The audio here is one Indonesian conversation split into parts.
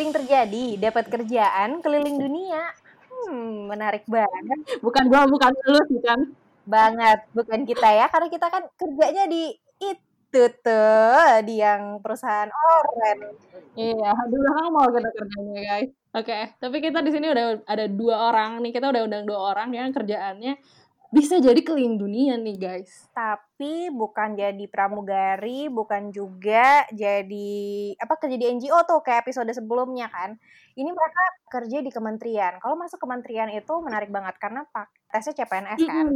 Sering terjadi, dapat kerjaan keliling dunia. Hmm, menarik banget. Bukan gua, bukan lu sih kan. Banget, bukan kita ya, karena kita kan kerjanya di itu tuh, di yang perusahaan oren. Iya, di belakang mau kita kerjanya guys. Oke, tapi kita di sini udah ada dua orang nih, kita udah undang dua orang yang kerjaannya bisa jadi keliling dunia nih guys. Tapi bukan jadi pramugari, bukan juga jadi apa kerja di NGO tuh kayak episode sebelumnya kan. Ini mereka kerja di kementerian. Kalau masuk kementerian itu menarik banget karena pak tesnya CPNS kan.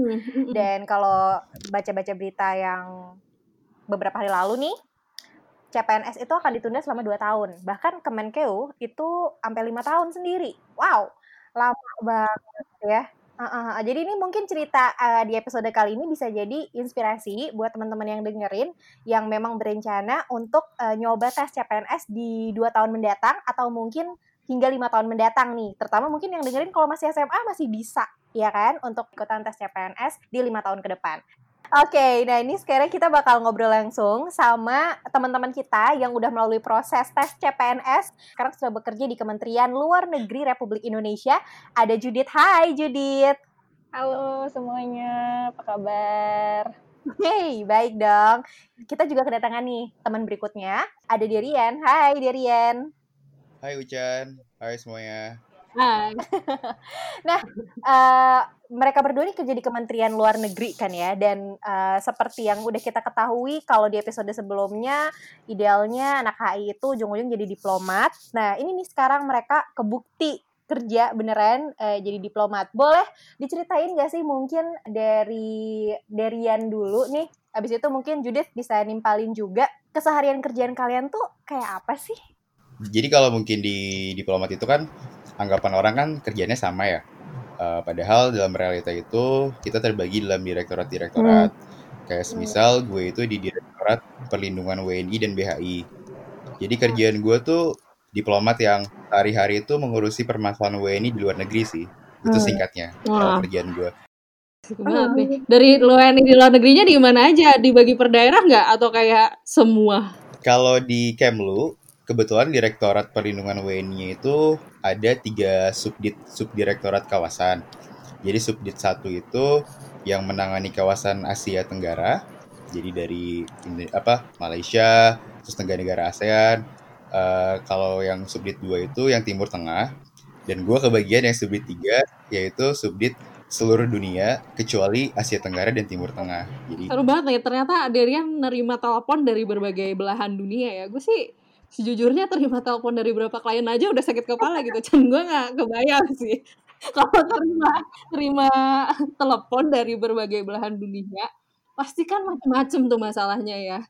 Dan kalau baca-baca berita yang beberapa hari lalu nih, CPNS itu akan ditunda selama 2 tahun. Bahkan Kemenkeu itu sampai lima tahun sendiri. Wow, lama banget ya. Uh, uh, jadi ini mungkin cerita uh, di episode kali ini bisa jadi inspirasi buat teman-teman yang dengerin yang memang berencana untuk uh, nyoba tes CPNS di dua tahun mendatang atau mungkin hingga lima tahun mendatang nih. Terutama mungkin yang dengerin kalau masih SMA masih bisa ya kan untuk ikutan tes CPNS di lima tahun ke depan. Oke, okay, nah ini sekarang kita bakal ngobrol langsung sama teman-teman kita yang udah melalui proses tes CPNS. Sekarang sudah bekerja di Kementerian Luar Negeri Republik Indonesia. Ada Judith. Hai Judith. Halo semuanya, apa kabar? Hey, baik dong. Kita juga kedatangan nih teman berikutnya. Ada Derian. Hai Derian. Hai Ucan. Hai semuanya. Hai. nah, uh, mereka berdua ini kerja di Kementerian Luar Negeri kan ya, dan uh, seperti yang udah kita ketahui kalau di episode sebelumnya, idealnya anak HI itu ujung-ujung jadi diplomat. Nah, ini nih sekarang mereka kebukti kerja beneran uh, jadi diplomat. Boleh diceritain gak sih mungkin dari Derian dulu nih, abis itu mungkin Judith bisa nimpalin juga keseharian kerjaan kalian tuh kayak apa sih? Jadi kalau mungkin di diplomat itu kan anggapan orang kan kerjanya sama ya. Uh, padahal dalam realita itu kita terbagi dalam direktorat-direktorat. Hmm. Kayak semisal gue itu di Direktorat Perlindungan WNI dan BHI. Jadi kerjaan gue tuh diplomat yang hari-hari itu mengurusi permasalahan WNI di luar negeri sih. Itu hmm. singkatnya hmm. kerjaan gue. nih. Dari WNI di luar negerinya di mana aja? Dibagi per daerah nggak? Atau kayak semua? Kalau di Kemlu, kebetulan Direktorat Perlindungan WNI itu ada tiga subdit subdirektorat kawasan. Jadi subdit satu itu yang menangani kawasan Asia Tenggara. Jadi dari apa Malaysia, terus negara-negara ASEAN. Uh, kalau yang subdit dua itu yang Timur Tengah. Dan gue kebagian yang subdit tiga yaitu subdit seluruh dunia kecuali Asia Tenggara dan Timur Tengah. Jadi seru banget nih ternyata Adrian nerima telepon dari berbagai belahan dunia ya. Gue sih sejujurnya terima telepon dari beberapa klien aja udah sakit kepala gitu. Can gue nggak kebayang sih kalau terima terima telepon dari berbagai belahan dunia pasti kan macam-macam tuh masalahnya ya.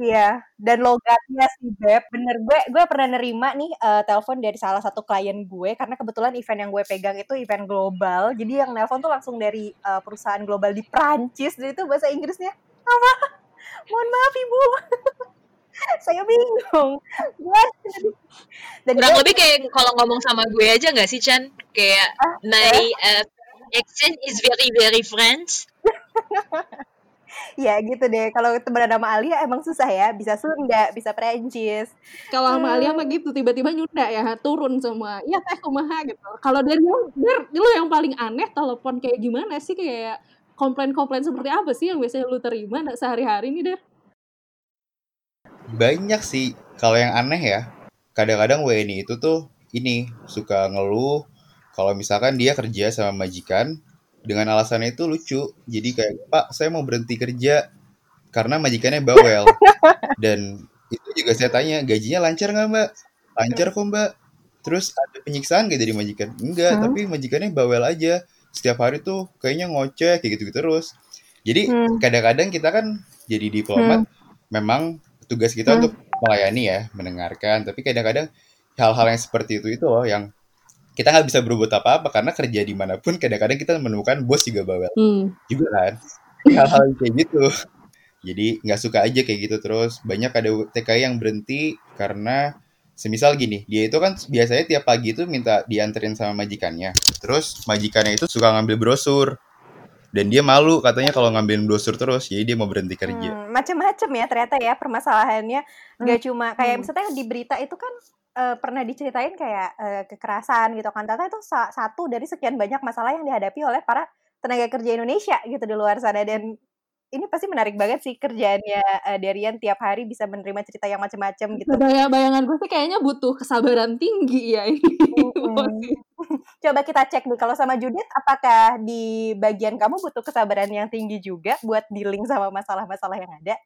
Iya, dan logatnya sih Beb, bener gue gue pernah nerima nih uh, telepon dari salah satu klien gue karena kebetulan event yang gue pegang itu event global, jadi yang nelpon tuh langsung dari uh, perusahaan global di Prancis, jadi itu bahasa Inggrisnya apa? Mohon maaf ibu. saya bingung. Dan kurang lebih kayak kalau ngomong sama gue aja nggak sih Chan? Kayak ah, my uh, accent is very very French. Ya gitu deh. Kalau teman nama Alia emang susah ya. Bisa Sunda bisa Perancis. Kalau sama Alia mah gitu tiba-tiba nyunda ya turun semua. Iya teh kumaha gitu. Kalau dari lu lu yang paling aneh telepon kayak gimana sih? Kayak komplain-komplain seperti apa sih yang biasanya lu terima sehari-hari nih deh banyak sih. Kalau yang aneh ya, kadang-kadang WNI itu tuh ini suka ngeluh kalau misalkan dia kerja sama majikan dengan alasannya itu lucu. Jadi kayak, "Pak, saya mau berhenti kerja karena majikannya bawel." Dan itu juga saya tanya, "Gajinya lancar nggak, Mbak?" "Lancar kok, Mbak." "Terus ada penyiksaan gak dari majikan?" "Enggak, hmm. tapi majikannya bawel aja. Setiap hari tuh kayaknya ngoceh kayak gitu-gitu terus." Jadi hmm. kadang-kadang kita kan jadi diplomat hmm. memang tugas kita hmm. untuk melayani ya, mendengarkan. Tapi kadang-kadang hal-hal yang seperti itu itu loh yang kita nggak bisa berbuat apa-apa karena kerja di mana pun kadang-kadang kita menemukan bos juga bawel hmm. juga kan hal-hal kayak gitu jadi nggak suka aja kayak gitu terus banyak ada TKI yang berhenti karena semisal gini dia itu kan biasanya tiap pagi itu minta dianterin sama majikannya terus majikannya itu suka ngambil brosur dan dia malu katanya kalau ngambilin brosur terus jadi dia mau berhenti kerja hmm, macam-macam ya ternyata ya permasalahannya nggak hmm. cuma kayak hmm. misalnya di berita itu kan uh, pernah diceritain kayak uh, kekerasan gitu kan ternyata itu sa satu dari sekian banyak masalah yang dihadapi oleh para tenaga kerja Indonesia gitu di luar sana dan ini pasti menarik banget sih kerjaannya uh, Darian tiap hari bisa menerima cerita yang macam-macam gitu. Bayang bayangan gue sih kayaknya butuh kesabaran tinggi ya ini. Coba kita cek nih kalau sama Judith apakah di bagian kamu butuh kesabaran yang tinggi juga buat dealing sama masalah-masalah yang ada?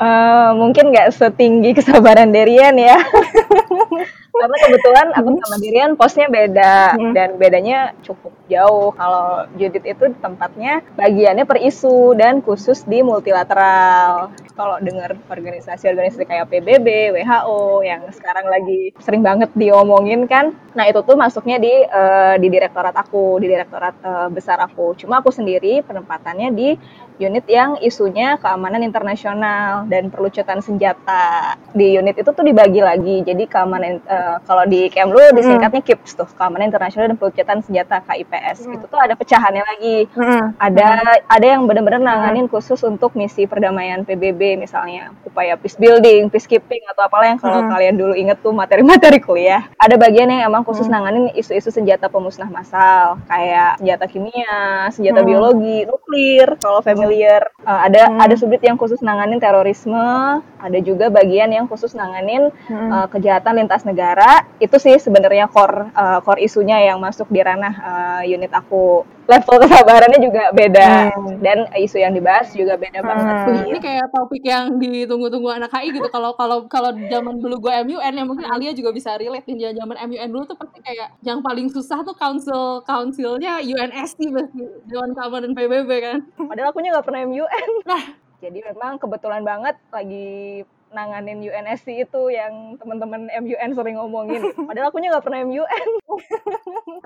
Uh, mungkin nggak setinggi kesabaran Darian ya. Karena kebetulan aku hmm. sama Dirian posnya beda hmm. dan bedanya cukup jauh. Kalau Judith itu tempatnya bagiannya per isu dan khusus di multilateral. Kalau dengar organisasi-organisasi kayak PBB, WHO yang sekarang lagi sering banget diomongin kan. Nah, itu tuh masuknya di uh, di direktorat aku, di direktorat uh, besar aku. Cuma aku sendiri penempatannya di unit yang isunya keamanan internasional dan perlucutan senjata. Di unit itu tuh dibagi lagi. Jadi keamanan uh, kalau di Kemlu disingkatnya hmm. KIPS tuh, keamanan internasional dan perlucutan senjata KIPS. Hmm. Itu tuh ada pecahannya lagi. Hmm. Ada hmm. ada yang benar-benar nanganin hmm. khusus untuk misi perdamaian PBB misalnya, upaya peace building, peacekeeping atau apalah yang kalau hmm. kalian dulu inget tuh materi-materi kuliah. Ada bagian yang emang khusus hmm. nanganin isu-isu senjata pemusnah massal kayak senjata kimia, senjata hmm. biologi, nuklir. Kalau family familiar. Uh, ada hmm. ada subdit yang khusus nanganin terorisme, ada juga bagian yang khusus nanganin hmm. uh, kejahatan lintas negara. Itu sih sebenarnya core uh, core isunya yang masuk di ranah uh, unit aku. Level kesabarannya juga beda hmm. dan isu yang dibahas juga beda hmm. banget. Ini kayak topik yang ditunggu-tunggu anak HI gitu. Kalau kalau kalau zaman dulu gue MUN yang mungkin Alia juga bisa relate di zaman MUN dulu tuh pasti kayak yang paling susah tuh council councilnya UNSC pasti Dewan Keamanan PBB kan. Padahal aku nggak pernah MUN. Nah, jadi memang kebetulan banget lagi nanganin UNSC itu yang teman-teman MUN sering ngomongin. Padahal aku nggak pernah MUN.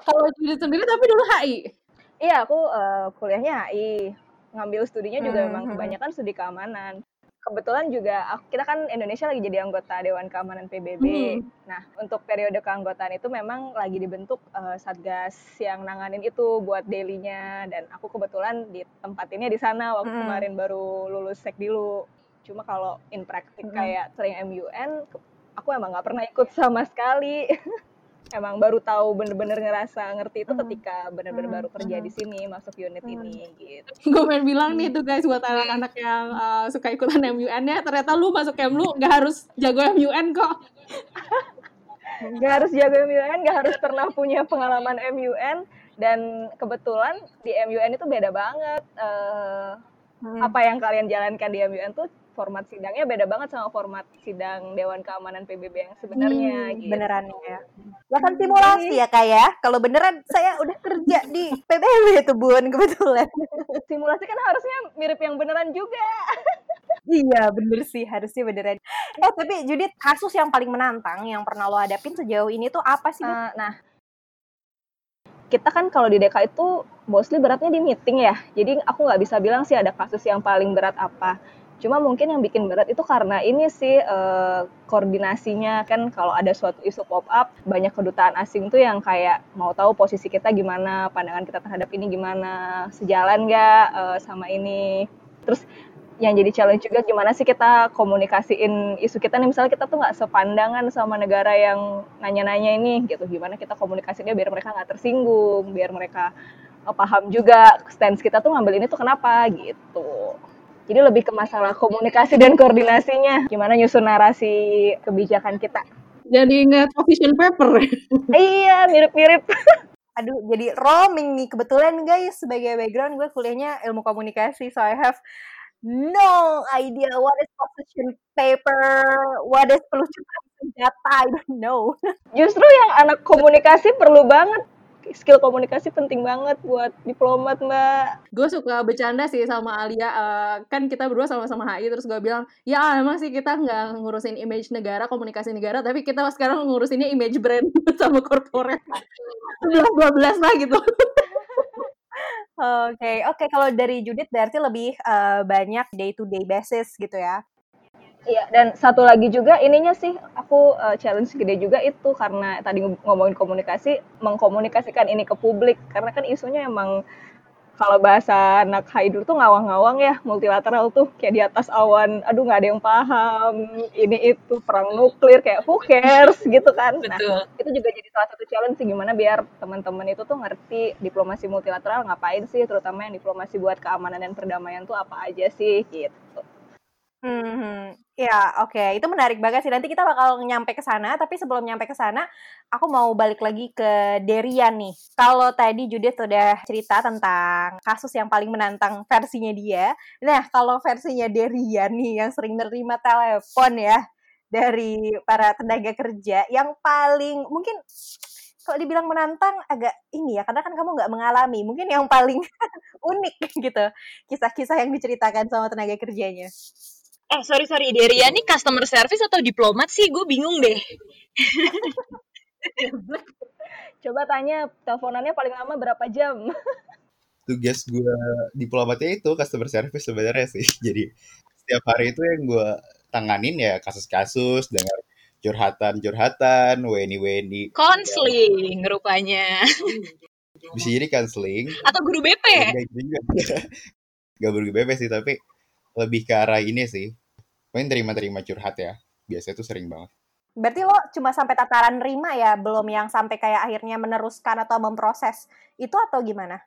Kalau jadi sendiri tapi dulu HI? Iya, aku uh, kuliahnya HI. Ngambil studinya juga hmm. memang hmm, hmm. kebanyakan studi keamanan kebetulan juga aku, kita kan Indonesia lagi jadi anggota Dewan Keamanan PBB. Hmm. Nah, untuk periode keanggotaan itu memang lagi dibentuk uh, satgas yang nanganin itu buat dailynya dan aku kebetulan di tempatinnya di sana waktu hmm. kemarin baru lulus sekdilu. Cuma kalau in praktik hmm. kayak sering MUN, aku emang nggak pernah ikut sama sekali. emang baru tahu bener-bener ngerasa ngerti itu hmm. ketika bener-bener hmm. baru kerja di sini masuk unit hmm. ini gitu. Gue main bilang nih tuh guys buat anak-anak yang uh, suka ikutan MUN ya ternyata lu masuk Kemlu gak harus jago MUN kok. gak harus jago MUN, gak harus pernah punya pengalaman MUN dan kebetulan di MUN itu beda banget. Uh, hmm. Apa yang kalian jalankan di MUN tuh format sidangnya beda banget sama format sidang Dewan Keamanan PBB yang sebenarnya hmm, gitu. Beneran ya. Ya kan simulasi ya kak ya. Kalau beneran saya udah kerja di PBB itu Bun kebetulan. Simulasi kan harusnya mirip yang beneran juga. iya bener sih harusnya beneran. Eh tapi Judith kasus yang paling menantang yang pernah lo hadapin sejauh ini tuh apa sih? Uh, nah kita kan kalau di DK itu mostly beratnya di meeting ya. Jadi aku nggak bisa bilang sih ada kasus yang paling berat apa. Cuma mungkin yang bikin berat itu karena ini sih uh, koordinasinya. Kan kalau ada suatu isu pop up banyak kedutaan asing tuh yang kayak mau tahu posisi kita gimana, pandangan kita terhadap ini gimana, sejalan nggak uh, sama ini. Terus yang jadi challenge juga gimana sih kita komunikasiin isu kita nih? Misalnya kita tuh nggak sepandangan sama negara yang nanya-nanya ini gitu. Gimana kita komunikasinya biar mereka nggak tersinggung biar mereka oh, paham juga stance kita tuh ngambil ini tuh kenapa gitu jadi lebih ke masalah komunikasi dan koordinasinya. Gimana nyusun narasi kebijakan kita. Jadi ingat position paper. iya, mirip-mirip. Aduh, jadi roaming nih. Kebetulan guys, sebagai background gue kuliahnya ilmu komunikasi. So I have no idea what is position paper, what is pelucutan senjata, I don't know. Justru yang anak komunikasi perlu banget skill komunikasi penting banget buat diplomat mbak. Gue suka bercanda sih sama Alia, uh, kan kita berdua sama-sama HI terus gue bilang, ya emang sih kita nggak ngurusin image negara, komunikasi negara, tapi kita sekarang ngurusinnya image brand sama corporate. Sebelas dua belas lah gitu. Oke, okay. oke okay, kalau dari Judith berarti lebih uh, banyak day to day basis gitu ya. Iya, dan satu lagi juga ininya sih aku uh, challenge gede juga itu karena tadi ngomongin komunikasi, mengkomunikasikan ini ke publik. Karena kan isunya emang kalau bahasa anak Haidur tuh ngawang-ngawang ya multilateral tuh kayak di atas awan aduh nggak ada yang paham ini itu perang nuklir kayak who cares? gitu kan. Nah itu juga jadi salah satu challenge sih gimana biar teman-teman itu tuh ngerti diplomasi multilateral ngapain sih terutama yang diplomasi buat keamanan dan perdamaian tuh apa aja sih gitu Hmm, ya oke, itu menarik banget sih. Nanti kita bakal nyampe ke sana, tapi sebelum nyampe ke sana, aku mau balik lagi ke Derian nih. Kalau tadi Judith udah cerita tentang kasus yang paling menantang versinya dia. Nah, kalau versinya Derian nih yang sering nerima telepon ya dari para tenaga kerja yang paling mungkin kalau dibilang menantang agak ini ya karena kan kamu nggak mengalami mungkin yang paling unik gitu kisah-kisah yang diceritakan sama tenaga kerjanya Eh, sorry, sorry. Deria nih customer service atau diplomat sih? Gue bingung deh. Coba tanya, teleponannya paling lama berapa jam? Tugas gue diplomatnya itu customer service sebenarnya sih. Jadi setiap hari itu yang gue tanganin ya kasus-kasus dengan curhatan-curhatan, weni-weni. Konseling rupanya. Bisa jadi konseling. Atau guru BP. Gak guru BP sih, tapi lebih ke arah ini sih. Paling terima-terima curhat ya. Biasanya tuh sering banget. Berarti lo cuma sampai tataran nerima ya, belum yang sampai kayak akhirnya meneruskan atau memproses itu atau gimana?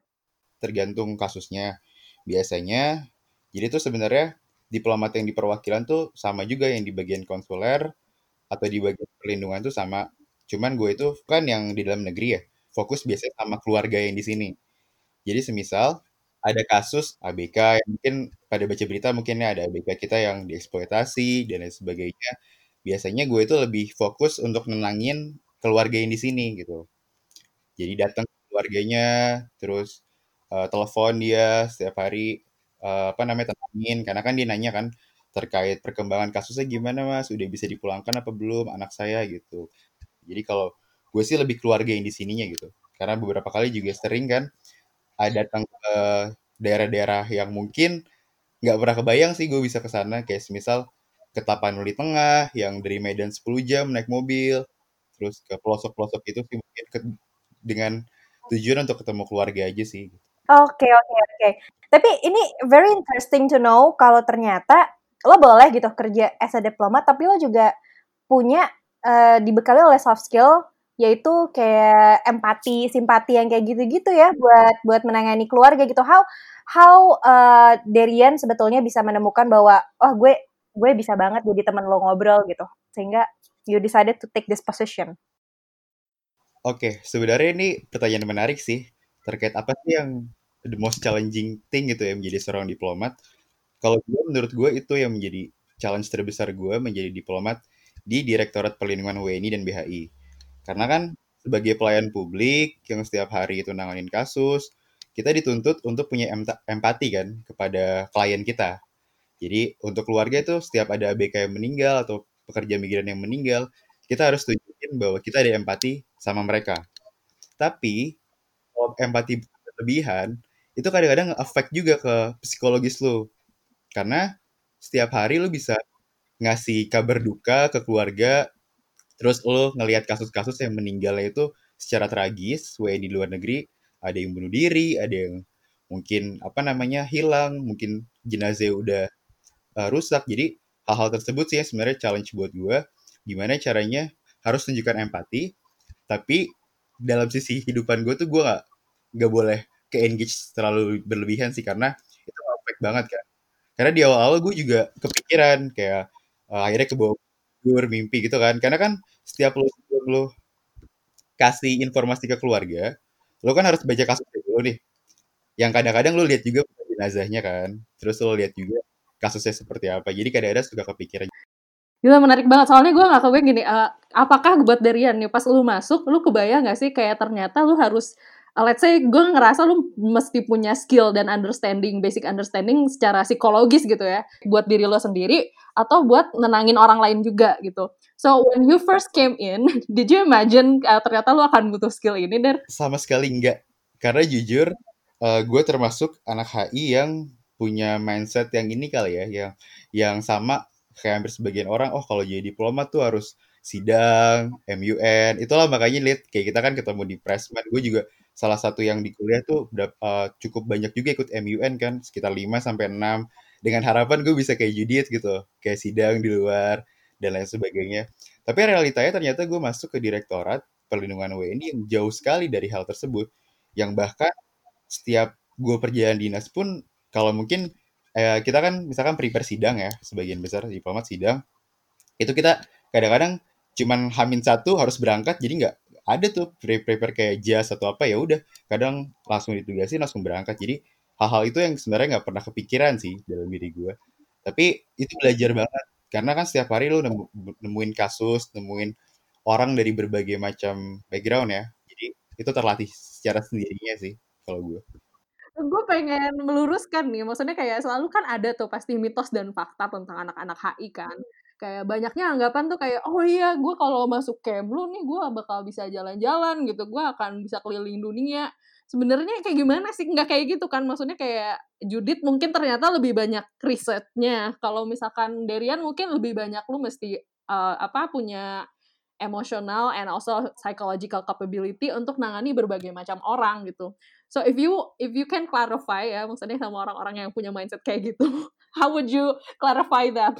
Tergantung kasusnya. Biasanya, jadi tuh sebenarnya diplomat yang di perwakilan tuh sama juga yang di bagian konsuler atau di bagian perlindungan tuh sama. Cuman gue itu kan yang di dalam negeri ya, fokus biasanya sama keluarga yang di sini. Jadi semisal ada kasus ABK yang mungkin pada baca berita mungkin ada ABK kita yang dieksploitasi dan lain sebagainya. Biasanya gue itu lebih fokus untuk nenangin keluarga yang di sini gitu. Jadi datang ke keluarganya, terus uh, telepon dia setiap hari uh, apa namanya tenangin karena kan dia nanya kan terkait perkembangan kasusnya gimana mas, udah bisa dipulangkan apa belum anak saya gitu. Jadi kalau gue sih lebih keluarga yang di sininya gitu. Karena beberapa kali juga sering kan ada datang ke daerah-daerah yang mungkin nggak pernah kebayang sih gue bisa ke sana kayak semisal ke Tapanuli Tengah yang dari Medan 10 jam naik mobil terus ke pelosok-pelosok itu sih mungkin ke, dengan tujuan untuk ketemu keluarga aja sih. Oke okay, oke okay, oke. Okay. Tapi ini very interesting to know kalau ternyata lo boleh gitu kerja as a diplomat tapi lo juga punya uh, dibekali oleh soft skill yaitu kayak empati, simpati yang kayak gitu-gitu ya buat buat menangani keluarga gitu. How how uh, Derian sebetulnya bisa menemukan bahwa oh gue gue bisa banget jadi teman lo ngobrol gitu. Sehingga you decided to take this position. Oke, okay, sebenarnya ini pertanyaan menarik sih terkait apa sih yang the most challenging thing gitu ya menjadi seorang diplomat. Kalau gue menurut gue itu yang menjadi challenge terbesar gue menjadi diplomat di Direktorat Perlindungan WNI dan BHI karena kan sebagai pelayan publik yang setiap hari itu nanganin kasus, kita dituntut untuk punya empati kan kepada klien kita. Jadi untuk keluarga itu setiap ada ABK yang meninggal atau pekerja migran yang meninggal, kita harus tunjukin bahwa kita ada empati sama mereka. Tapi kalau empati berlebihan, itu kadang-kadang efek juga ke psikologis lo. Karena setiap hari lo bisa ngasih kabar duka ke keluarga Terus lo ngelihat kasus-kasus yang meninggalnya itu secara tragis, WNI di luar negeri, ada yang bunuh diri, ada yang mungkin apa namanya hilang, mungkin jenazah udah uh, rusak. Jadi hal-hal tersebut sih yang sebenarnya challenge buat gue. Gimana caranya harus tunjukkan empati, tapi dalam sisi hidupan gue tuh gue gak, gak boleh ke engage terlalu berlebihan sih karena itu perfect banget kan. Karena di awal-awal gue juga kepikiran kayak uh, akhirnya ke bawah bermimpi gitu kan. Karena kan setiap lo sebelum lo kasih informasi ke keluarga lo kan harus baca kasus dulu nih. Yang kadang-kadang lo lihat juga jenazahnya kan. Terus lo lihat juga kasusnya seperti apa. Jadi kadang-kadang suka kepikiran. Gila menarik banget. Soalnya gue gak kebayang gini uh, apakah buat Darian nih pas lu masuk lu kebayang gak sih kayak ternyata lu harus let's say gue ngerasa lu mesti punya skill dan understanding basic understanding secara psikologis gitu ya buat diri lo sendiri atau buat nenangin orang lain juga gitu. So when you first came in, did you imagine uh, ternyata lu akan butuh skill ini der? Sama sekali enggak. Karena jujur uh, gue termasuk anak HI yang punya mindset yang ini kali ya, yang yang sama kayak hampir sebagian orang, oh kalau jadi diplomat tuh harus sidang, MUN, itulah makanya lihat kayak kita kan ketemu di Pressman, gue juga salah satu yang di kuliah tuh uh, cukup banyak juga ikut MUN kan, sekitar 5 sampai 6 dengan harapan gue bisa kayak Judith gitu, kayak sidang di luar dan lain sebagainya. Tapi realitanya ternyata gue masuk ke direktorat perlindungan WNI yang jauh sekali dari hal tersebut. Yang bahkan setiap gue perjalanan dinas pun kalau mungkin eh, kita kan misalkan prepare sidang ya, sebagian besar diplomat sidang, itu kita kadang-kadang cuman hamin satu harus berangkat, jadi nggak ada tuh prepare kayak jas atau apa ya udah. Kadang langsung ditugasin langsung berangkat. Jadi hal-hal itu yang sebenarnya nggak pernah kepikiran sih dalam diri gue tapi itu belajar banget. Karena kan setiap hari lo nemu, nemuin kasus nemuin orang dari berbagai macam background ya. Jadi itu terlatih secara sendirinya sih kalau gue gue pengen meluruskan nih. Maksudnya kayak selalu kan ada tuh pasti mitos dan fakta tentang anak-anak HI kan kayak banyaknya anggapan tuh kayak oh iya gue kalau masuk Kemlu nih gue bakal bisa jalan-jalan gitu gue akan bisa keliling dunia sebenarnya kayak gimana sih nggak kayak gitu kan maksudnya kayak Judith mungkin ternyata lebih banyak risetnya kalau misalkan Derian mungkin lebih banyak lu mesti uh, apa punya emotional and also psychological capability untuk nangani berbagai macam orang gitu. So if you if you can clarify ya maksudnya sama orang-orang yang punya mindset kayak gitu, how would you clarify that?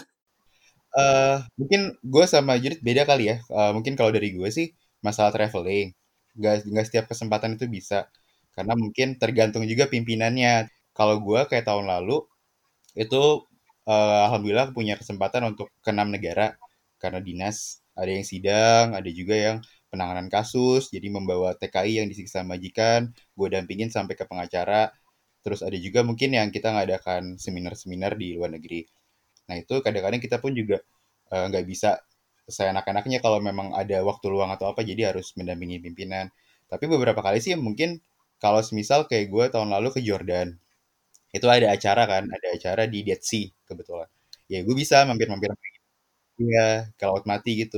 Uh, mungkin gue sama Judith beda kali ya. Uh, mungkin kalau dari gue sih masalah traveling, nggak nggak setiap kesempatan itu bisa. Karena mungkin tergantung juga pimpinannya. Kalau gue kayak tahun lalu itu uh, alhamdulillah punya kesempatan untuk ke enam negara karena dinas. Ada yang sidang, ada juga yang penanganan kasus, jadi membawa TKI yang disiksa majikan, gue dampingin sampai ke pengacara. Terus ada juga mungkin yang kita ngadakan seminar-seminar di luar negeri Nah itu kadang-kadang kita pun juga eh, nggak uh, bisa anak-anaknya kalau memang ada waktu luang atau apa jadi harus mendampingi pimpinan. Tapi beberapa kali sih mungkin kalau semisal kayak gue tahun lalu ke Jordan itu ada acara kan, ada acara di Dead Sea kebetulan. Ya gue bisa mampir-mampir Iya, ke laut mati gitu.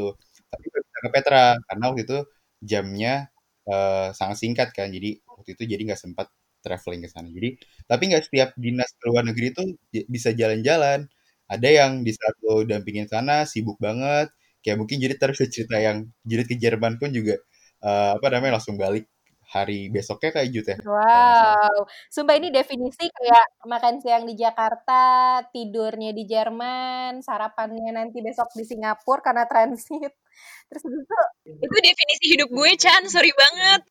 Tapi gue bisa ke Petra karena waktu itu jamnya uh, sangat singkat kan, jadi waktu itu jadi nggak sempat traveling ke sana. Jadi tapi nggak setiap dinas ke luar negeri itu bisa jalan-jalan ada yang di saat lo dampingin sana sibuk banget kayak mungkin jadi terus cerita yang jadi ke Jerman pun juga uh, apa namanya langsung balik hari besoknya kayak jut ya. Wow, sumpah ini definisi kayak makan siang di Jakarta, tidurnya di Jerman, sarapannya nanti besok di Singapura karena transit. Terus itu itu definisi hidup gue Chan, sorry banget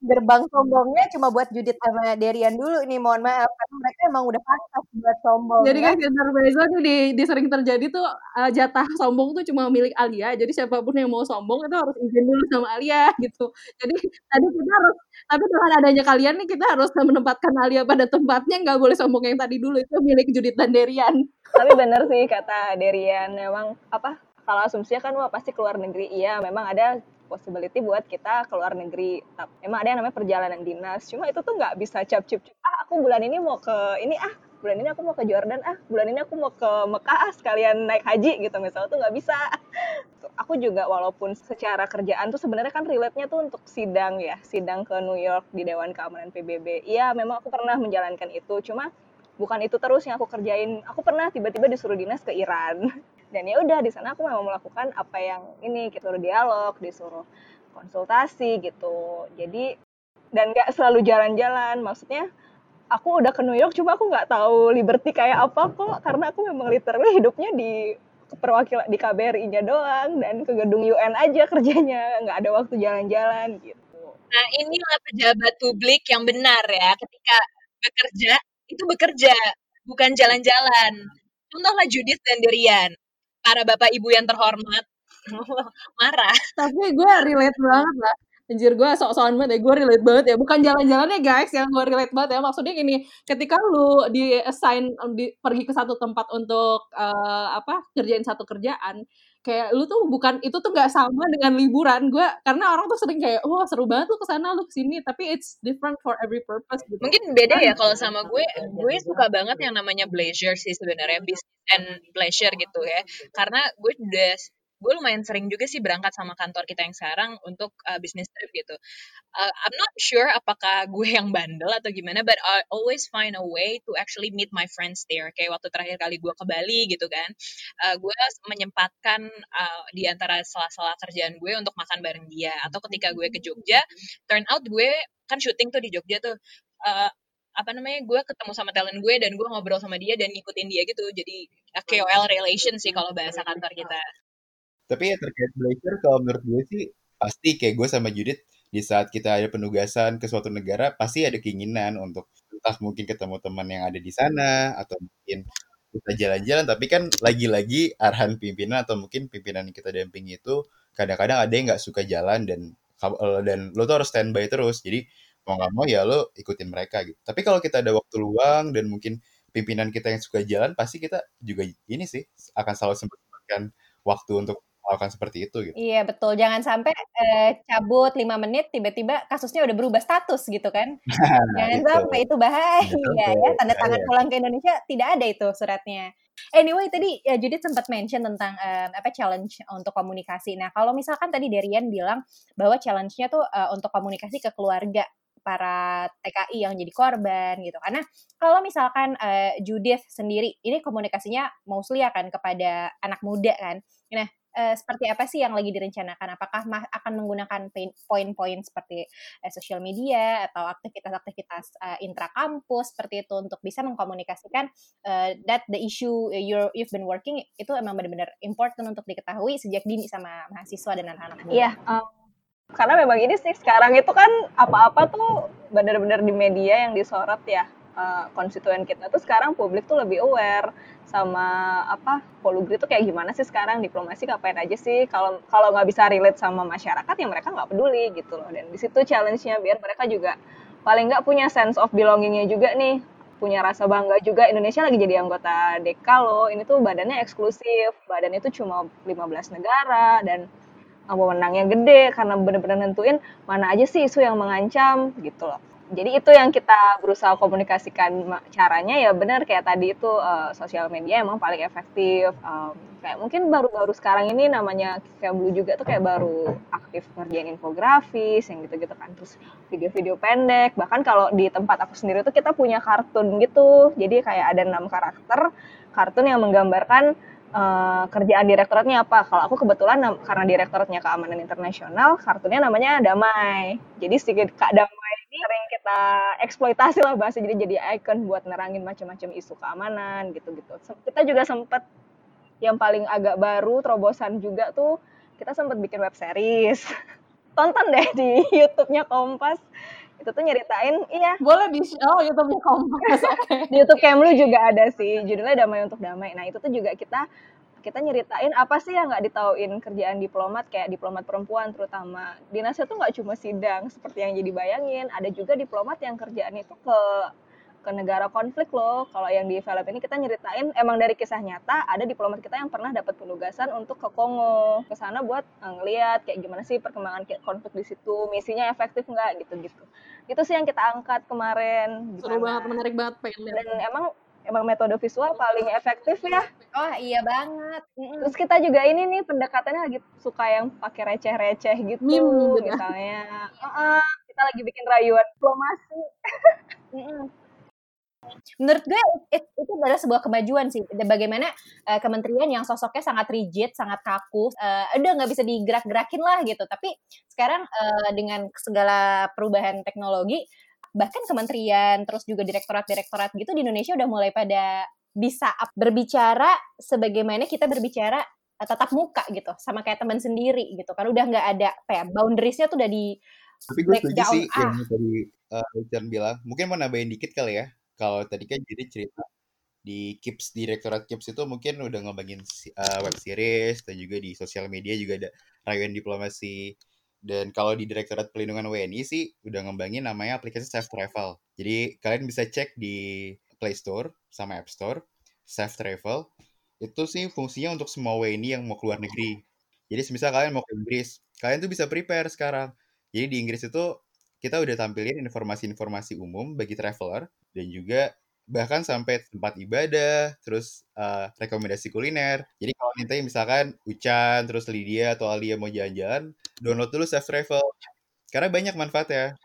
gerbang sombongnya cuma buat Judith sama Derian dulu nih mohon maaf. Karena mereka emang udah pantas buat sombong jadi kan gender beza tuh di, di sering terjadi tuh uh, jatah sombong tuh cuma milik Alia. Jadi siapa pun yang mau sombong itu harus izin dulu sama Alia gitu. Jadi tadi kita harus tapi dengan adanya kalian nih kita harus menempatkan Alia pada tempatnya. Nggak boleh sombong yang tadi dulu itu milik Judith dan Derian. Tapi bener sih kata Derian memang apa kalau asumsinya kan wah pasti keluar negeri. Iya memang ada possibility buat kita ke luar negeri. Emang ada yang namanya perjalanan dinas. Cuma itu tuh nggak bisa cap cip Ah aku bulan ini mau ke ini ah bulan ini aku mau ke Jordan ah bulan ini aku mau ke Mekah ah sekalian naik haji gitu misalnya tuh nggak bisa. Aku juga walaupun secara kerjaan tuh sebenarnya kan relate-nya tuh untuk sidang ya sidang ke New York di Dewan Keamanan PBB. Iya memang aku pernah menjalankan itu. Cuma bukan itu terus yang aku kerjain. Aku pernah tiba-tiba disuruh dinas ke Iran dan ya udah di sana aku memang melakukan apa yang ini disuruh dialog disuruh konsultasi gitu. Jadi dan nggak selalu jalan-jalan. Maksudnya aku udah ke New York cuma aku nggak tahu Liberty kayak apa kok. Karena aku memang literally hidupnya di perwakilan di KBRI-nya doang dan ke gedung UN aja kerjanya. Nggak ada waktu jalan-jalan gitu. Nah inilah pejabat publik yang benar ya. Ketika bekerja itu bekerja bukan jalan-jalan. Contohlah Judith dan Derian para bapak ibu yang terhormat marah tapi gue relate banget lah Anjir gue sok-sokan banget ya, gue relate banget ya. Bukan jalan-jalan ya guys, yang gue relate banget ya. Maksudnya gini, ketika lu di assign, di, pergi ke satu tempat untuk uh, apa kerjain satu kerjaan, kayak lu tuh bukan itu tuh nggak sama dengan liburan. Gue karena orang tuh sering kayak wah oh, seru banget lu ke sana lu ke sini tapi it's different for every purpose gitu. mungkin beda ya kalau sama gue gue suka banget yang namanya pleasure sih sebenarnya business and pleasure gitu ya. Karena gue udah gue lumayan sering juga sih berangkat sama kantor kita yang sekarang untuk uh, business trip gitu. Uh, I'm not sure apakah gue yang bandel atau gimana, but I always find a way to actually meet my friends there. Kayak waktu terakhir kali gue ke Bali gitu kan, uh, gue menyempatkan uh, di antara sela-sela kerjaan gue untuk makan bareng dia. Atau ketika gue ke Jogja, turn out gue kan syuting tuh di Jogja tuh. Uh, apa namanya gue ketemu sama talent gue dan gue ngobrol sama dia dan ngikutin dia gitu jadi KOL relation sih kalau bahasa kantor kita tapi ya terkait belajar kalau menurut gue sih pasti kayak gue sama Judith di saat kita ada penugasan ke suatu negara pasti ada keinginan untuk entah mungkin ketemu teman yang ada di sana atau mungkin kita jalan-jalan. Tapi kan lagi-lagi arahan pimpinan atau mungkin pimpinan yang kita dampingi itu kadang-kadang ada yang nggak suka jalan dan dan lo tuh harus standby terus. Jadi mau nggak mau ya lo ikutin mereka gitu. Tapi kalau kita ada waktu luang dan mungkin pimpinan kita yang suka jalan pasti kita juga ini sih akan selalu sempatkan waktu untuk melakukan seperti itu gitu. Iya betul, jangan sampai eh, cabut lima menit tiba-tiba kasusnya udah berubah status gitu kan. jangan itu. sampai itu bahaya ya, tanda tangan pulang ke Indonesia tidak ada itu suratnya. Anyway, tadi ya, Judith sempat mention tentang um, apa challenge untuk komunikasi. Nah, kalau misalkan tadi Darian bilang bahwa challenge-nya tuh uh, untuk komunikasi ke keluarga para TKI yang jadi korban gitu. Karena kalau misalkan uh, Judith sendiri ini komunikasinya mostly akan kepada anak muda kan. Nah, uh, seperti apa sih yang lagi direncanakan? Apakah akan menggunakan poin-poin seperti uh, social media atau aktivitas-aktivitas uh, intrakampus seperti itu untuk bisa mengkomunikasikan uh, that the issue you you've been working itu emang benar-benar important untuk diketahui sejak dini sama mahasiswa dan anak-anak muda. Iya, um, karena memang ini sih sekarang itu kan apa-apa tuh benar-benar di media yang disorot ya uh, konstituen kita tuh sekarang publik tuh lebih aware sama apa polugri tuh kayak gimana sih sekarang? Diplomasi ngapain aja sih? Kalau kalau nggak bisa relate sama masyarakat ya mereka nggak peduli gitu loh. Dan di situ challenge-nya biar mereka juga paling nggak punya sense of belongingnya juga nih. Punya rasa bangga juga. Indonesia lagi jadi anggota DEKA loh. Ini tuh badannya eksklusif. Badan itu cuma 15 negara dan wewenangnya gede karena bener-bener nentuin mana aja sih isu yang mengancam gitu loh. Jadi itu yang kita berusaha komunikasikan caranya ya benar kayak tadi itu uh, sosial media emang paling efektif. Um, kayak mungkin baru-baru sekarang ini namanya kayak Blue juga tuh kayak baru aktif ngerjain infografis yang gitu-gitu kan terus video-video pendek bahkan kalau di tempat aku sendiri tuh kita punya kartun gitu jadi kayak ada enam karakter kartun yang menggambarkan uh, kerjaan direktoratnya apa. Kalau aku kebetulan karena direktoratnya keamanan internasional, kartunya namanya Damai. Jadi sedikit Kak Damai sering kita eksploitasi lah bahasa jadi jadi icon buat nerangin macam-macam isu keamanan gitu-gitu. Kita juga sempat yang paling agak baru terobosan juga tuh kita sempat bikin web series. Tonton deh di YouTube-nya Kompas itu tuh nyeritain iya boleh di oh YouTube-nya Kompas okay. di YouTube Kemlu juga ada sih judulnya Damai untuk Damai nah itu tuh juga kita kita nyeritain apa sih yang nggak ditauin kerjaan diplomat kayak diplomat perempuan terutama dinasnya tuh nggak cuma sidang seperti yang jadi bayangin ada juga diplomat yang kerjaan itu ke ke negara konflik loh. Kalau yang di film ini kita nyeritain emang dari kisah nyata ada diplomat kita yang pernah dapat penugasan untuk ke Kongo ke sana buat eh, ngeliat kayak gimana sih perkembangan konflik di situ, misinya efektif nggak gitu-gitu. Itu sih yang kita angkat kemarin. Seru banget, menarik banget pengen Dan emang emang metode visual paling efektif ya. Oh iya banget. Terus kita juga ini nih pendekatannya lagi suka yang pakai receh-receh gitu, Mim, gitu. misalnya. Uh -uh, kita lagi bikin rayuan diplomasi. Menurut gue it, itu adalah sebuah kemajuan sih. Bagaimana uh, kementerian yang sosoknya sangat rigid, sangat kaku, uh, udah nggak bisa digerak-gerakin lah gitu. Tapi sekarang uh, dengan segala perubahan teknologi, bahkan kementerian terus juga direktorat-direktorat gitu di Indonesia udah mulai pada bisa berbicara sebagaimana kita berbicara tatap muka gitu sama kayak teman sendiri gitu kan. Udah nggak ada apa ya boundariesnya tuh udah di tapi gue setuju sih ah. yang tadi uh, bilang. Mungkin mau nambahin dikit kali ya. Kalau tadi kan jadi cerita di Kips Direktorat Kips itu mungkin udah ngembangin uh, web series dan juga di sosial media juga ada rayuan diplomasi dan kalau di Direktorat Pelindungan WNI sih udah ngembangin namanya aplikasi Safe Travel. Jadi kalian bisa cek di Play Store sama App Store Safe Travel. Itu sih fungsinya untuk semua WNI yang mau keluar negeri. Jadi semisal kalian mau ke Inggris, kalian tuh bisa prepare sekarang. Jadi di Inggris itu kita udah tampilin informasi-informasi umum bagi traveler dan juga bahkan sampai tempat ibadah, terus uh, rekomendasi kuliner. Jadi kalau nanti misalkan Ucan, terus Lydia atau Alia mau jalan-jalan, download dulu Safe Travel. Karena banyak manfaatnya.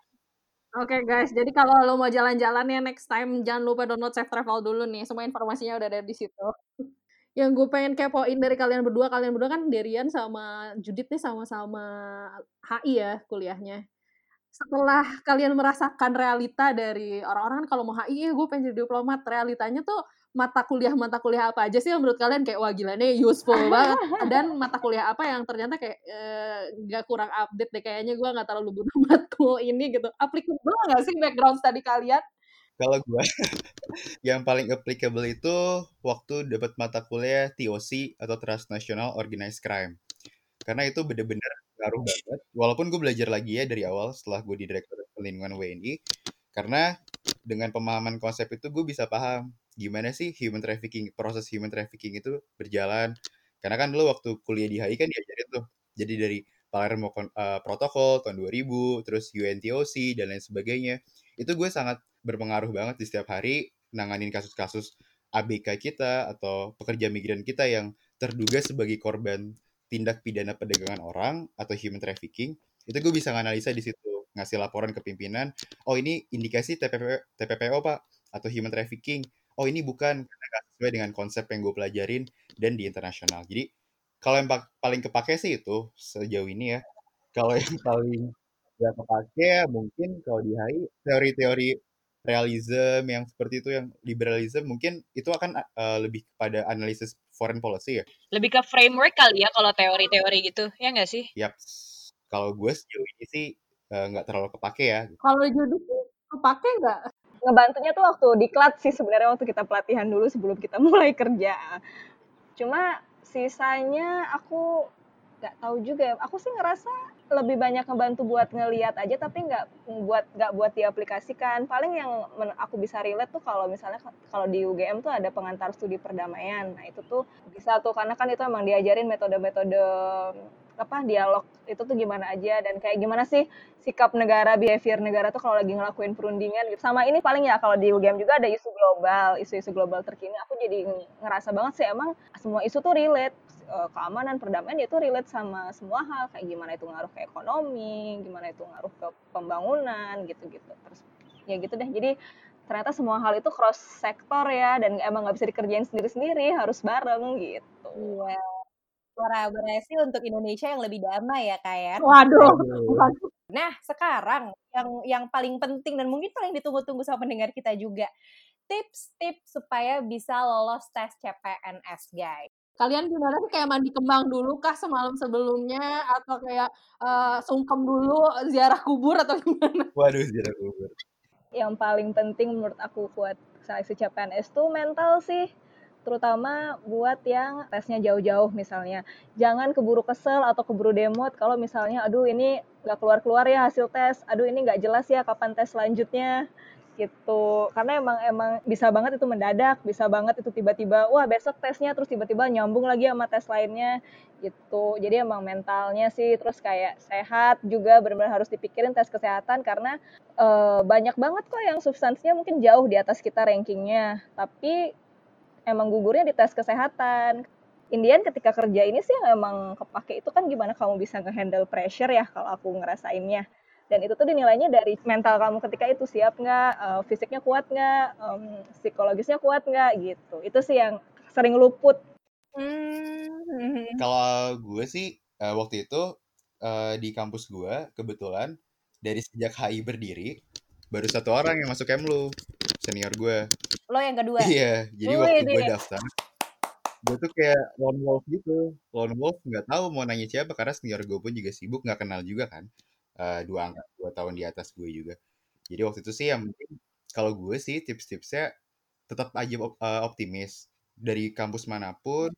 Oke okay, guys, jadi kalau lo mau jalan-jalan ya next time jangan lupa download Safe Travel dulu nih. Semua informasinya udah ada di situ. Yang gue pengen kepoin dari kalian berdua, kalian berdua kan Derian sama Judith nih sama-sama HI ya kuliahnya setelah kalian merasakan realita dari orang-orang kan kalau mau HI ya gue pengen jadi diplomat. Realitanya tuh mata kuliah mata kuliah apa aja sih yang menurut kalian? Kayak wah gila nih useful banget. Dan mata kuliah apa yang ternyata kayak nggak e, kurang update deh kayaknya gue nggak terlalu butuh matkul ini gitu. Applicable nggak sih background tadi kalian? Kalau gue yang paling applicable itu waktu dapat mata kuliah TOC atau Transnational Organized Crime. Karena itu bener-bener ngaruh banget. Walaupun gue belajar lagi ya dari awal setelah gue di Direktur Perlindungan WNI, karena dengan pemahaman konsep itu gue bisa paham gimana sih human trafficking, proses human trafficking itu berjalan. Karena kan dulu waktu kuliah di HI kan diajarin tuh, jadi dari Palermo uh, Protokol tahun 2000, terus UNTOC, dan lain sebagainya. Itu gue sangat berpengaruh banget di setiap hari nanganin kasus-kasus ABK kita atau pekerja migran kita yang terduga sebagai korban tindak pidana perdagangan orang atau human trafficking, itu gue bisa nganalisa di situ, ngasih laporan ke pimpinan, oh ini indikasi TPP, TPPO pak, atau human trafficking, oh ini bukan, karena sesuai dengan konsep yang gue pelajarin dan di internasional. Jadi kalau yang paling kepake sih itu sejauh ini ya. Kalau yang paling gak kepake mungkin kalau di HI teori-teori realism yang seperti itu yang liberalism mungkin itu akan uh, lebih kepada analisis foreign policy ya. Lebih ke framework kali ya kalau teori-teori gitu, ya nggak sih? Yap. Kalau gue sejauh ini sih uh, nggak terlalu kepake ya. Kalau jadi kepake nggak? Ngebantunya tuh waktu diklat sih sebenarnya waktu kita pelatihan dulu sebelum kita mulai kerja. Cuma sisanya aku nggak tahu juga ya. Aku sih ngerasa lebih banyak ngebantu buat ngeliat aja tapi nggak buat nggak buat diaplikasikan. Paling yang aku bisa relate tuh kalau misalnya kalau di UGM tuh ada pengantar studi perdamaian. Nah itu tuh bisa tuh karena kan itu emang diajarin metode-metode apa dialog itu tuh gimana aja dan kayak gimana sih sikap negara behavior negara tuh kalau lagi ngelakuin perundingan gitu sama ini paling ya kalau di UGM juga ada isu global isu-isu global terkini aku jadi ngerasa banget sih emang semua isu tuh relate uh, keamanan perdamaian itu relate sama semua hal kayak gimana itu ngaruh ke ekonomi gimana itu ngaruh ke pembangunan gitu-gitu terus ya gitu deh jadi ternyata semua hal itu cross sektor ya dan emang nggak bisa dikerjain sendiri-sendiri harus bareng gitu iya kolaborasi untuk Indonesia yang lebih damai ya kayak. Ya? Waduh. Nah sekarang yang yang paling penting dan mungkin paling ditunggu-tunggu sama pendengar kita juga tips-tips supaya bisa lolos tes CPNS guys. Kalian gimana sih kayak mandi kembang dulu kah semalam sebelumnya atau kayak uh, sungkem dulu ziarah kubur atau gimana? Waduh ziarah kubur. Yang paling penting menurut aku buat seleksi CPNS tuh mental sih terutama buat yang tesnya jauh-jauh misalnya. Jangan keburu kesel atau keburu demot kalau misalnya aduh ini nggak keluar-keluar ya hasil tes, aduh ini nggak jelas ya kapan tes selanjutnya gitu. Karena emang emang bisa banget itu mendadak bisa banget itu tiba-tiba wah besok tesnya terus tiba-tiba nyambung lagi sama tes lainnya gitu. Jadi emang mentalnya sih terus kayak sehat juga benar-benar harus dipikirin tes kesehatan karena e, banyak banget kok yang substansinya mungkin jauh di atas kita rankingnya. Tapi emang gugurnya di tes kesehatan. Indian ketika kerja ini sih emang kepake itu kan gimana kamu bisa ngehandle pressure ya kalau aku ngerasainnya dan itu tuh dinilainya dari mental kamu ketika itu siap nggak uh, fisiknya kuat nggak um, psikologisnya kuat nggak gitu. Itu sih yang sering luput. Hmm. kalau gue sih uh, waktu itu uh, di kampus gue kebetulan dari sejak HI berdiri baru satu orang yang masuk Kemlu senior gue. Lo yang kedua? Iya jadi Wih, waktu gue daftar gue tuh kayak lone wolf gitu. Lone wolf nggak tahu mau nanya siapa karena senior gue pun juga sibuk nggak kenal juga kan uh, dua angka dua tahun di atas gue juga. Jadi waktu itu sih yang penting kalau gue sih tips-tipsnya tetap aja uh, optimis. Dari kampus mana pun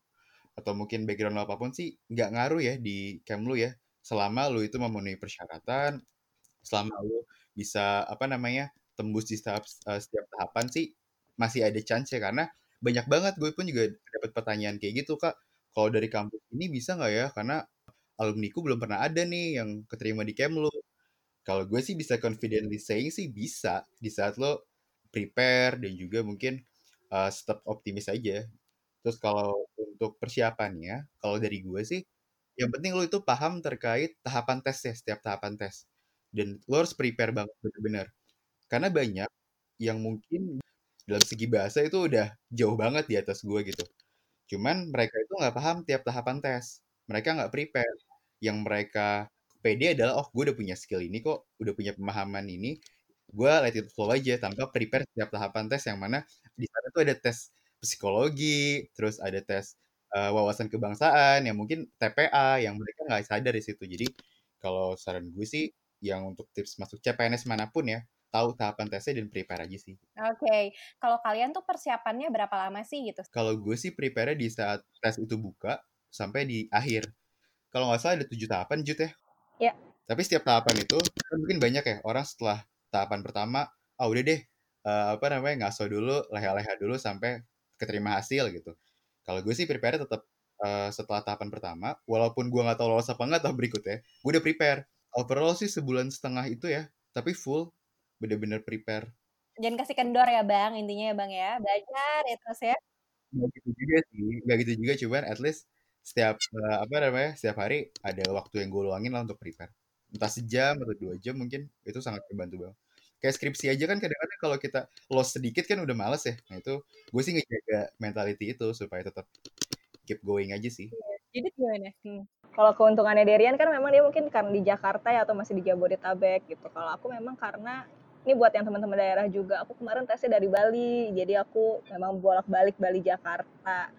atau mungkin background lo apa pun sih nggak ngaruh ya di Kemlu ya. Selama lo itu memenuhi persyaratan selama lo bisa apa namanya tembus di setiap, uh, setiap tahapan sih masih ada chance ya. Karena banyak banget gue pun juga dapat pertanyaan kayak gitu kak. Kalau dari kampus ini bisa nggak ya? Karena alumniku belum pernah ada nih yang keterima di Kemlu. Kalau gue sih bisa confidently saying sih bisa di saat lo prepare dan juga mungkin uh, tetap optimis aja. Terus kalau untuk persiapannya, kalau dari gue sih, yang penting lo itu paham terkait tahapan tes ya, setiap tahapan tes. Dan lo harus prepare banget bener-bener. Karena banyak yang mungkin dalam segi bahasa itu udah jauh banget di atas gue gitu. Cuman mereka itu nggak paham tiap tahapan tes. Mereka nggak prepare. Yang mereka pede adalah, oh gue udah punya skill ini kok, udah punya pemahaman ini, gue let it flow aja tanpa prepare setiap tahapan tes yang mana di sana tuh ada tes psikologi, terus ada tes uh, wawasan kebangsaan, yang mungkin TPA, yang mereka nggak sadar di situ. Jadi kalau saran gue sih, yang untuk tips masuk CPNS mana pun ya, tahu tahapan tesnya dan prepare aja sih. Oke, okay. kalau kalian tuh persiapannya berapa lama sih gitu? Kalau gue sih prepare di saat tes itu buka sampai di akhir. Kalau nggak salah ada tujuh tahapan, Jut ya? Ya. Tapi setiap tahapan itu kan mungkin banyak ya orang setelah tahapan pertama, ah oh, udah deh, uh, apa namanya ngaso dulu, leha-leha dulu sampai keterima hasil gitu. Kalau gue sih prepare tetap uh, setelah tahapan pertama, walaupun gue nggak tahu lolos apa nggak tahap berikutnya, gue udah prepare. Overall sih sebulan setengah itu ya, tapi full bener-bener prepare. Jangan kasih kendor ya bang, intinya ya bang ya, belajar ya terus ya. Gak gitu juga sih, gak gitu juga cuman at least setiap uh, apa namanya setiap hari ada waktu yang gue luangin lah untuk prepare. Entah sejam atau dua jam mungkin itu sangat membantu banget. Kayak skripsi aja kan kadang-kadang kalau kita lost sedikit kan udah males ya. Nah itu gue sih ngejaga mentality itu supaya tetap keep going aja sih. Jadi gimana hmm. kalau keuntungannya Derian kan memang dia mungkin karena di Jakarta ya atau masih di Jabodetabek gitu. Kalau aku memang karena ini buat yang teman-teman daerah juga aku kemarin tesnya dari Bali. Jadi aku memang bolak-balik Bali Jakarta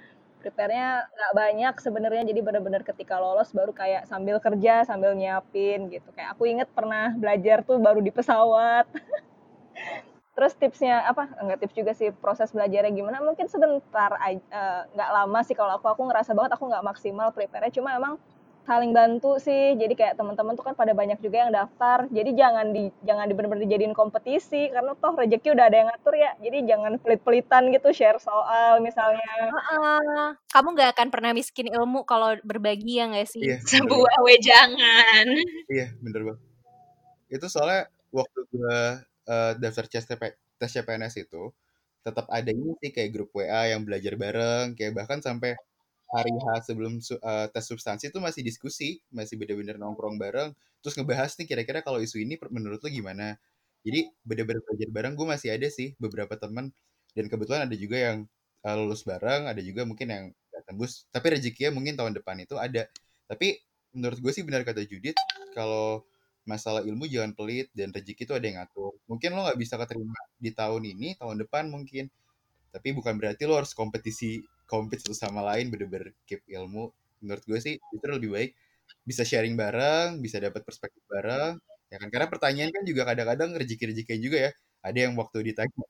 prepare-nya nggak banyak sebenarnya. Jadi benar-benar ketika lolos baru kayak sambil kerja sambil nyiapin gitu. Kayak aku inget pernah belajar tuh baru di pesawat. Terus tipsnya apa? Enggak tips juga sih proses belajarnya gimana. Mungkin sebentar eh, nggak uh, lama sih kalau aku. Aku ngerasa banget aku nggak maksimal prepare-nya. Cuma emang saling bantu sih. Jadi kayak teman-teman tuh kan pada banyak juga yang daftar. Jadi jangan di jangan di benar-benar dijadiin kompetisi. Karena toh rezeki udah ada yang ngatur ya. Jadi jangan pelit-pelitan gitu share soal misalnya. Uh, kamu nggak akan pernah miskin ilmu kalau berbagi ya nggak sih? Iya, sebuah wejangan. Iya bener banget. Itu soalnya waktu gue uh, daftar tes tes CPNS itu tetap ada ini sih kayak grup WA yang belajar bareng. Kayak bahkan sampai hari H sebelum uh, tes substansi itu masih diskusi, masih bener-bener nongkrong bareng, terus ngebahas nih kira-kira kalau isu ini menurut lo gimana. Jadi bener-bener belajar bareng, gue masih ada sih beberapa teman dan kebetulan ada juga yang uh, lulus bareng, ada juga mungkin yang gak tembus, tapi rezekinya mungkin tahun depan itu ada. Tapi menurut gue sih benar kata Judit, kalau masalah ilmu jangan pelit dan rezeki itu ada yang ngatur. Mungkin lo nggak bisa keterima di tahun ini, tahun depan mungkin. Tapi bukan berarti lo harus kompetisi compete satu sama lain bener-bener keep ilmu menurut gue sih itu lebih baik bisa sharing bareng bisa dapat perspektif bareng ya kan karena pertanyaan kan juga kadang-kadang rezeki-rezeki juga ya ada yang waktu ditanya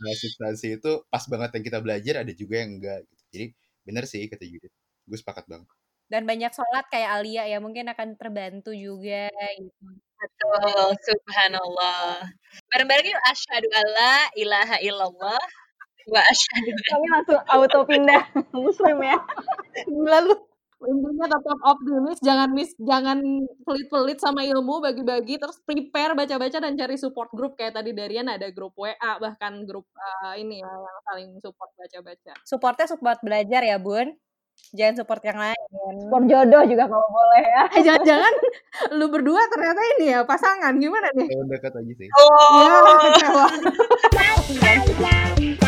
nah, substansi itu pas banget yang kita belajar ada juga yang enggak gitu. jadi bener sih kata Judith gue sepakat banget dan banyak sholat kayak Alia ya mungkin akan terbantu juga gitu. Betul, subhanallah. Bareng-bareng yuk asyhadu alla ilaha illallah Asyhadu. Kami langsung auto pindah muslim ya. Gila lu. Intinya tetap optimis, jangan mis, jangan pelit-pelit sama ilmu, bagi-bagi, terus prepare baca-baca dan cari support group kayak tadi Darian ada grup WA bahkan grup uh, ini ya yang saling support baca-baca. Supportnya support belajar ya Bun. Jangan support yang lain. Support jodoh juga kalau boleh ya. Eh, jangan-jangan lu berdua ternyata ini ya pasangan gimana nih? dekat aja sih. Oh. Ya, kecewa.